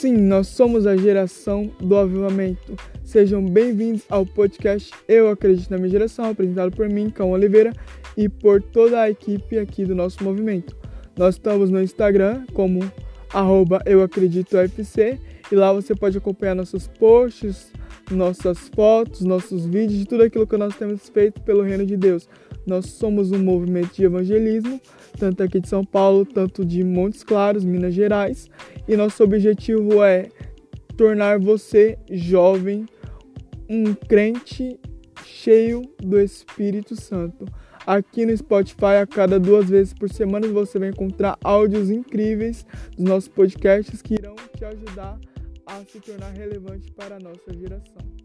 Sim, nós somos a geração do avivamento. Sejam bem-vindos ao podcast Eu Acredito na Minha Geração, apresentado por mim, Cão Oliveira, e por toda a equipe aqui do nosso movimento. Nós estamos no Instagram como arroba Eu Acredito UFC, e lá você pode acompanhar nossos posts, nossas fotos, nossos vídeos, de tudo aquilo que nós temos feito pelo reino de Deus. Nós somos um movimento de evangelismo, tanto aqui de São Paulo, tanto de Montes Claros, Minas Gerais, e nosso objetivo é tornar você jovem um crente cheio do Espírito Santo. Aqui no Spotify, a cada duas vezes por semana, você vai encontrar áudios incríveis dos nossos podcasts que irão te ajudar a se tornar relevante para a nossa geração.